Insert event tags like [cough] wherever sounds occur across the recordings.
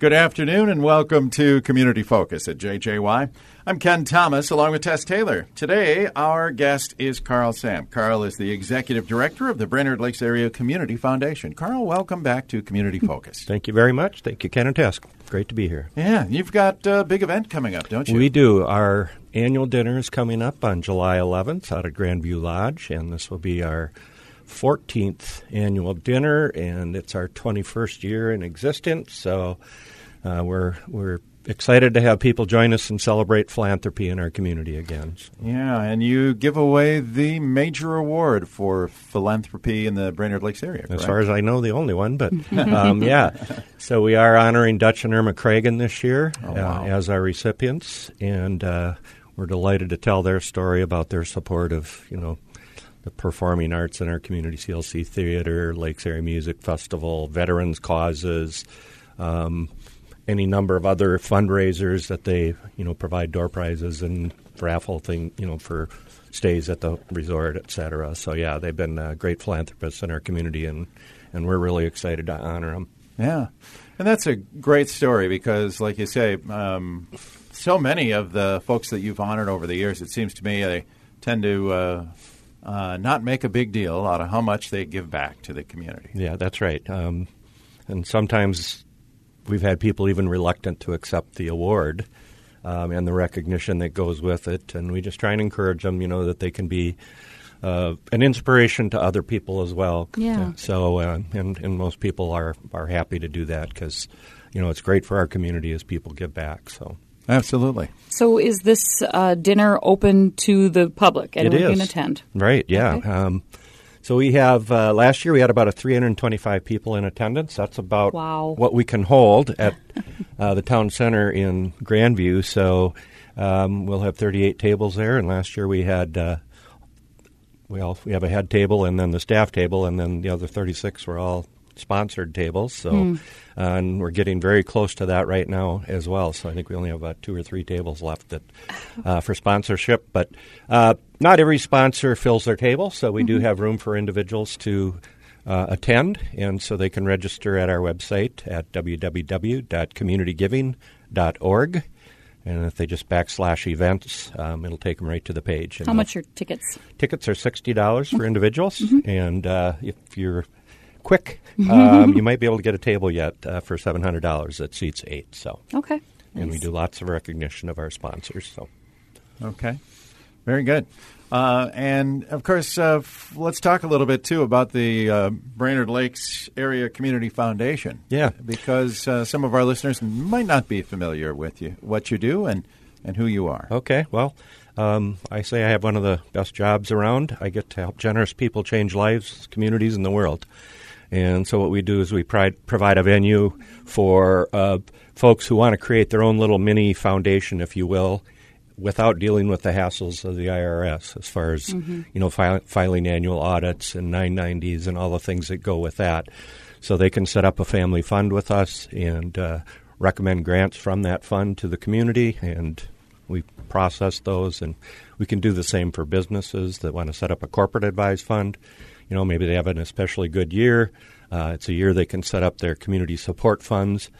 Good afternoon and welcome to Community Focus at JJY. I'm Ken Thomas along with Tess Taylor. Today, our guest is Carl Samp. Carl is the executive director of the Brainerd Lakes Area Community Foundation. Carl, welcome back to Community hmm. Focus. Thank you very much. Thank you, Ken and Tess. Great to be here. Yeah, you've got a big event coming up, don't you? We do. Our annual dinner is coming up on July 11th out at Grandview Lodge, and this will be our 14th annual dinner, and it's our 21st year in existence. So uh, we're we're excited to have people join us and celebrate philanthropy in our community again. Yeah, and you give away the major award for philanthropy in the Brainerd Lakes area. Correct? As far as I know, the only one, but um, yeah. [laughs] So we are honoring Dutch and Irma Cragun this year oh, wow. uh, as our recipients, and uh, we're delighted to tell their story about their support of you know the performing arts in our community, CLC Theater, Lakes Area Music Festival, veterans causes. Um, any number of other fundraisers that they you know provide door prizes and raffle thing you know for stays at the resort, et cetera. So yeah, they've been uh, great philanthropists in our community, and and we're really excited to honor them. Yeah, and that's a great story because, like you say, um, so many of the folks that you've honored over the years, it seems to me, they tend to. Uh, uh, not make a big deal out of how much they give back to the community. Yeah, that's right. Um, and sometimes we've had people even reluctant to accept the award um, and the recognition that goes with it. And we just try and encourage them, you know, that they can be uh, an inspiration to other people as well. Yeah. So, uh, and, and most people are, are happy to do that because, you know, it's great for our community as people give back. So. Absolutely. So, is this uh, dinner open to the public? It Anyone is. can attend. Right. Yeah. Okay. Um, so we have uh, last year we had about a 325 people in attendance. That's about Wow. what we can hold at [laughs] uh, the town center in Grandview. So um, we'll have 38 tables there, and last year we had. Uh, well, we have a head table and then the staff table, and then the other 36 were all sponsored tables. So, Hmm. uh, and we're getting very close to that right now as well. So I think we only have about two or three tables left that, [laughs] uh, for sponsorship. But uh, not every sponsor fills their table, so we do have room for individuals to uh, attend, and so they can register at our website at www.communitygiving.org. And if they just backslash events, um, it'll take them right to the page. And How much are tickets? Tickets are sixty dollars for individuals, and uh, if you're quick, [laughs] um, you might be able to get a table yet uh, for seven hundred dollars that seats eight. So, Okay. and we do lots of recognition of our sponsors. So, Okay. Very good. Uh, and of course, uh, f- let's talk a little bit too about the uh, Brainerd Lakes Area Community Foundation. Yeah. because uh, some of our listeners might not be familiar with you, what you do, and and who you are. okay, well, um, I say I have one of the best jobs around. I get to help generous people change lives, communities, and the world. And so, what we do is we provide a venue for uh, folks who want to create their own little mini foundation, if you will, without dealing with the hassles of the IRS as far as you know fil- filing annual audits and 990s and all the things that go with that. So they can set up a family fund with us and uh, recommend grants from that fund to the community, and we process those. And we can do the same for businesses that want to set up a corporate advised fund. You know, maybe they have an especially good year. Uh, it's a year they can set up their community support funds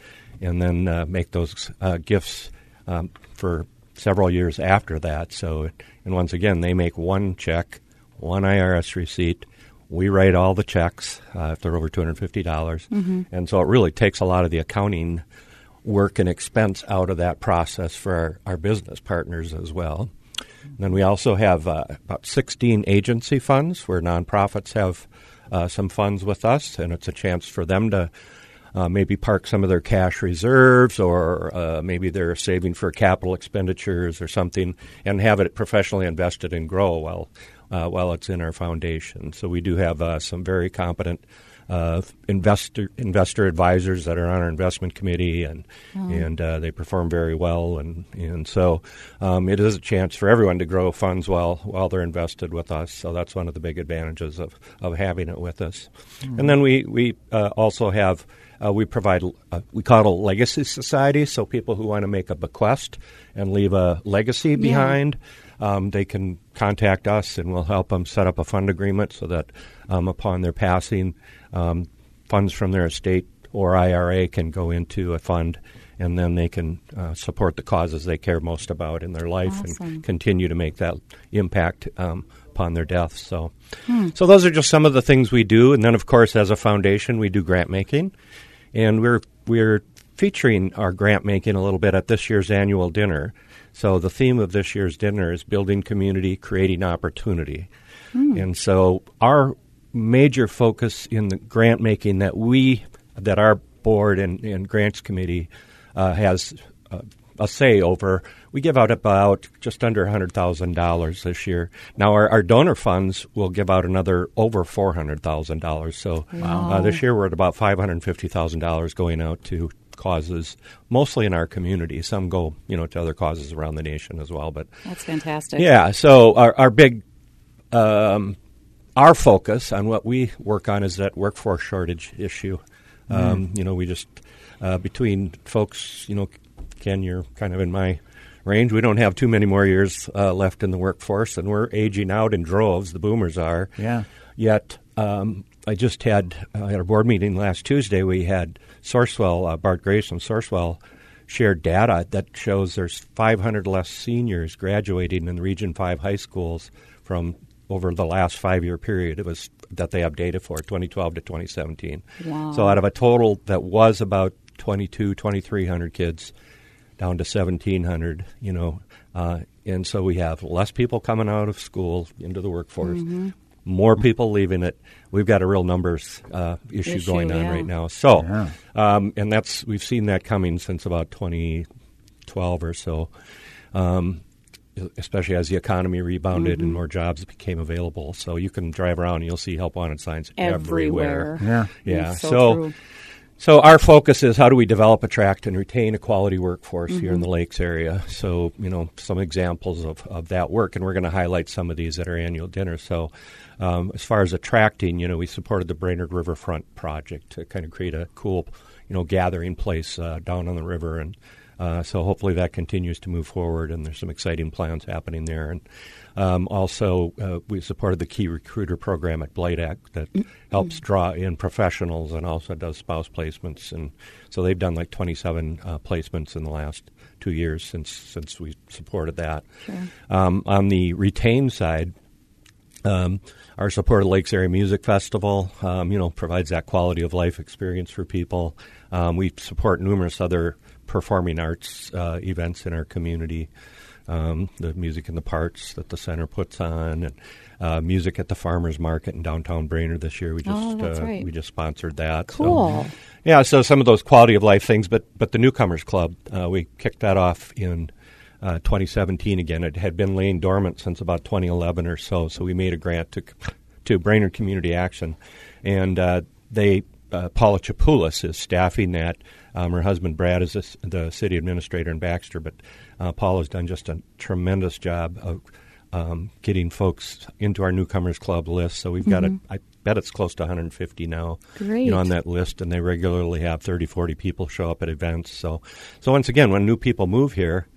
and then uh, make those uh, gifts um, for several years after that. So, and once again, they make one check, one IRS receipt. We write all the checks uh, if they're over two hundred fifty dollars, and so it really takes a lot of the accounting work and expense out of that process for our, our business partners as well. And then we also have uh, about 16 agency funds where nonprofits have uh, some funds with us, and it's a chance for them to uh, maybe park some of their cash reserves, or uh, maybe they're saving for capital expenditures or something, and have it professionally invested and grow while uh, while it's in our foundation. So we do have uh, some very competent uh, investor investor advisors that are on our investment committee, and and uh, they perform very well, and and so um, it is a chance for everyone to grow funds while while they're invested with us. So that's one of the big advantages of, of having it with us. And then we we uh, also have. Uh, we provide, uh, we call it a legacy society, so people who want to make a bequest and leave a legacy behind, um, they can contact us and we'll help them set up a fund agreement so that um, upon their passing, um, funds from their estate or IRA can go into a fund and then they can uh, support the causes they care most about in their life Awesome. and continue to make that impact um, upon their death. So, so those are just some of the things we do. And then, of course, as a foundation, we do grant making, and we're we're featuring our grant making a little bit at this year's annual dinner. So the theme of this year's dinner is building community, creating opportunity. And so our major focus in the grant making that we that our board and, and grants committee uh, has uh, a say over. We give out about just under $100,000 this year. Now, our, our donor funds will give out another over $400,000. So uh, this year we're at about $550,000 going out to causes, mostly in our community. Some go, you know, to other causes around the nation as well. But That's fantastic. yeah, so our, our big, um, our focus on what we work on is that workforce shortage issue. Um, You know, we just, uh, between folks, you know, Ken, you're kind of in my range. We don't have too many more years uh, left in the workforce, and we're aging out in droves, the boomers are. Yeah. Yet, um, I just had uh, at our board meeting last Tuesday. We had Sourcewell, uh, Bart Grace from Sourcewell, shared data that shows there's 500 less seniors graduating in the Region Five high schools from over the last five-year period. It was that they have data for 2012 to 2017. Wow. So out of a total that was about 22, 2,300 kids, down to 1,700. You know, uh, and so we have less people coming out of school into the workforce. Mm-hmm. More people leaving it. We've got a real numbers uh, issue, Issue, going on yeah. right now. So, Yeah. um, and that's we've seen that coming since about 2012 or so. Um, especially as the economy rebounded Mm-hmm. and more jobs became available. So you can drive around and you'll see help wanted signs Everywhere. everywhere. Yeah. Yeah. It's so so true. So our focus is how do we develop, attract, and retain a quality workforce here Mm-hmm. in the Lakes area. So you know some examples of, of that work, and we're going to highlight some of these at our annual dinner. So um, as far as attracting, you know, we supported the Brainerd Riverfront project to kind of create a cool, you know, gathering place uh, down on the river, and uh, so hopefully that continues to move forward. And there's some exciting plans happening there. And um, also, uh, we supported the Key Recruiter program at Act that helps draw in professionals and also does spouse placements. And so they've done like 27 uh, placements in the last two years since since we supported that. Um, on the retain side, um, our support of Lakes Area Music Festival, um, you know, provides that quality of life experience for people. Um, we support numerous other performing arts uh, events in our community. Um, the music in the parks that the center puts on, and uh, music at the farmers market in downtown Brainerd this year. We just Oh, uh, right. we just sponsored that. So- Cool. yeah, so some of those quality of life things, but but the newcomers club, uh, we kicked that off in uh, 2017 again. It had been laying dormant since about 2011 or so. So we made a grant to to Brainerd Community Action, and uh, they uh, Paula Chapulis is staffing that. Um, her husband Brad is the the city administrator in Baxter, but uh, Paula's done just a tremendous job of um, getting folks into our newcomers club list. So we've got it. I bet it's close to 150 now. Great. You know, on that list, and they regularly have 30, 40 people show up at events. So, so once again, when new people move here,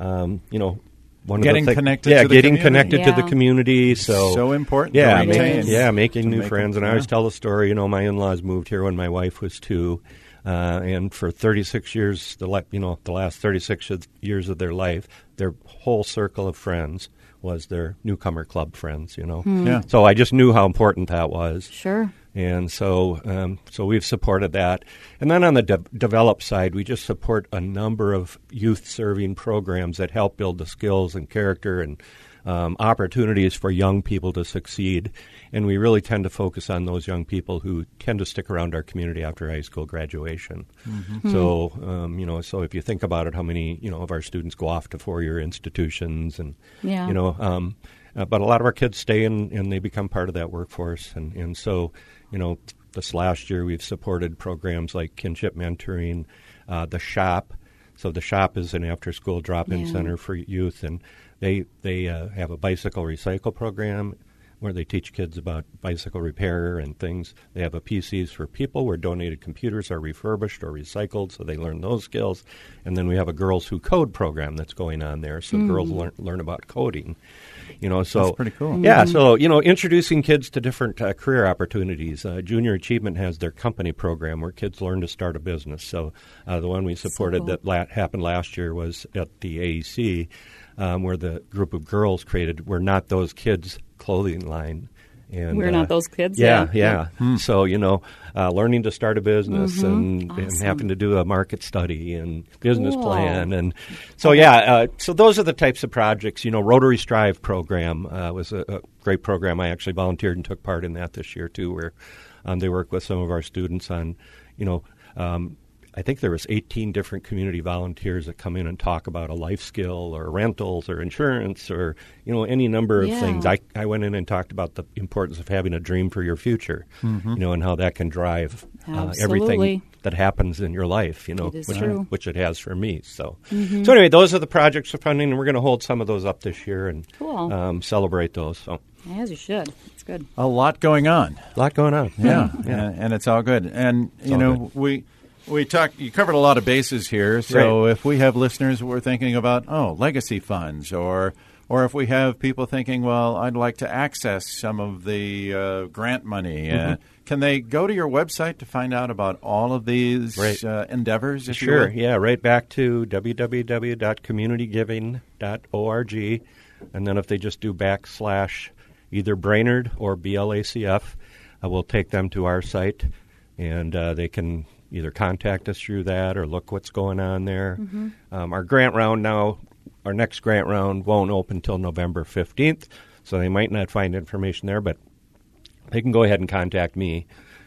um, you know, one Getting of the thi- connected yeah, to the getting community. connected to the community. So So important. yeah, to making, yeah, making to new friends. them- And I always yeah. tell the story. You know, my in-laws moved here when my wife was two, uh, and for 36 years, the le- you know the last 36 years of their life, their whole circle of friends was their newcomer club friends. You know, Yeah. so I just knew how important that was. Sure. And so, um, so we've supported that. And then on the de- develop side, we just support a number of youth serving programs that help build the skills and character and um, opportunities for young people to succeed. And we really tend to focus on those young people who tend to stick around our community after high school graduation. So, um, you know, so if you think about it, how many you know of our students go off to four-year institutions, and Yeah. you know, um, uh, but a lot of our kids stay in and they become part of that workforce, and and so you know this last year, we've supported programs like kinship mentoring, uh, the shop. So the shop is an after-school drop-in Yeah. center for youth, and they they uh, have a bicycle recycle program where they teach kids about bicycle repair and things. They have a PCs for people where donated computers are refurbished or recycled, so they learn those skills. And then we have a Girls Who Code program that's going on there, so girls learn learn about coding. You know, so That's pretty cool. Yeah, so you know, introducing kids to different uh, career opportunities. Uh, Junior Achievement has their company program where kids learn to start a business. So uh, the one we supported cool. that la- happened last year was at the AEC, um, where the group of girls created "We're Not Those Kids" clothing line. And, We're uh, Not Those Kids? Yeah, Yeah. yeah. So you know, uh, learning to start a business and, and Awesome. having to do a market study and business Cool. plan, and so yeah. Uh, so those are the types of projects. You know, Rotary Strive program uh, was a, a great program. I actually volunteered and took part in that this year too, where um, they work with some of our students on, you know. Um, I think there was 18 different community volunteers that come in and talk about a life skill or rentals or insurance or you know any number of Yeah. things. I, I went in and talked about the importance of having a dream for your future, you know, and how that can drive uh, everything that happens in your life, you know, It is which, true. which it has for me. So, so anyway, those are the projects of funding, and we're going to hold some of those up this year and Cool. um, celebrate those. So, As you should. It's good. A lot going on. a lot going on. Yeah, yeah. And, and it's all good. And you know, good. we we talked. You covered a lot of bases here. So if we have listeners who are thinking about oh legacy funds, or or if we have people thinking, well, I'd like to access some of the uh, grant money. Uh, Mm-hmm. can they go to your website to find out about all of these Right. uh, endeavors? If Sure. will? Yeah. Right back to www.communitygiving.org, and then if they just do backslash either Brainerd or BLACF, uh, we'll take them to our site, and uh, they can either contact us through that or look what's going on there. Um, our grant round now, our next grant round won't open until November fifteenth, so they might not find information there, but they can go ahead and contact me.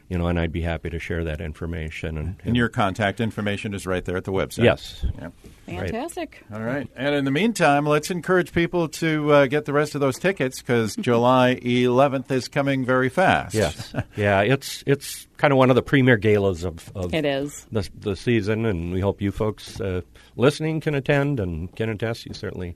You know, and I'd be happy to share that information. And, And your contact information is right there at the website. Yes. Yeah. Right. Fantastic. All right. And in the meantime, let's encourage people to uh, get the rest of those tickets because [laughs] July 11th is coming very fast. Yes, [laughs] yeah, it's it's kind of one of the premier galas of, of It is. the the season, and we hope you folks uh, listening can attend and can attest. You certainly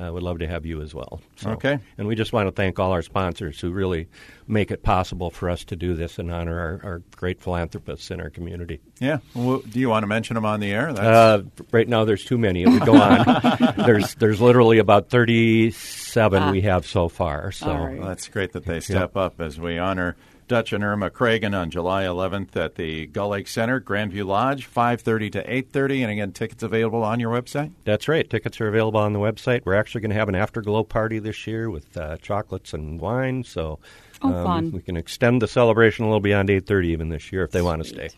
uh, would love to have you as well. So- Okay. and we just want to thank all our sponsors who really make it possible for us to do this and honor our, our great philanthropists in our community. Yeah. Well, do you want to mention them on the air? That's, Uh, right now, there's too many. It would go on. [laughs] there's there's literally about 37 we have so far. So All right. well, that's great that they step up as we honor Dutch and Irma Cragun on July 11th at the Gull Lake Center, Grandview Lodge, 5:30 to 8:30, and again, tickets available on your website. That's right. Tickets are available on the website. We're actually going to have an afterglow party this year with uh, chocolates and wine. So Oh, um, fun. we can extend the celebration a little beyond 8:30 even this year if they want to stay.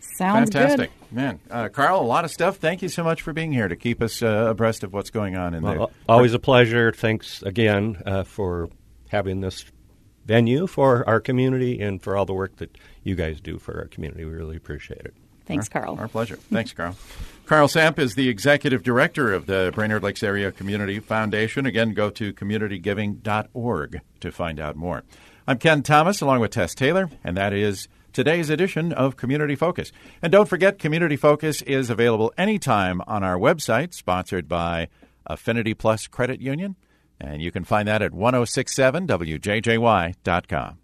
Sounds Fantastic, good. man. Uh, Carl, a lot of stuff. Thank you so much for being here to keep us uh, abreast of what's going on in there. Well, always a pleasure. Thanks again uh, for having this venue for our community and for all the work that you guys do for our community. We really appreciate it. Thanks, Carl. Our pleasure. Thanks, Carl. Carl Samp is the executive director of the Brainerd Lakes Area Community Foundation. Again, go to communitygiving.org to find out more. I'm Ken Thomas along with Tess Taylor, and that is today's edition of Community Focus. And don't forget, Community Focus is available anytime on our website, sponsored by Affinity Plus Credit Union. And you can find that at 1067wjjy.com.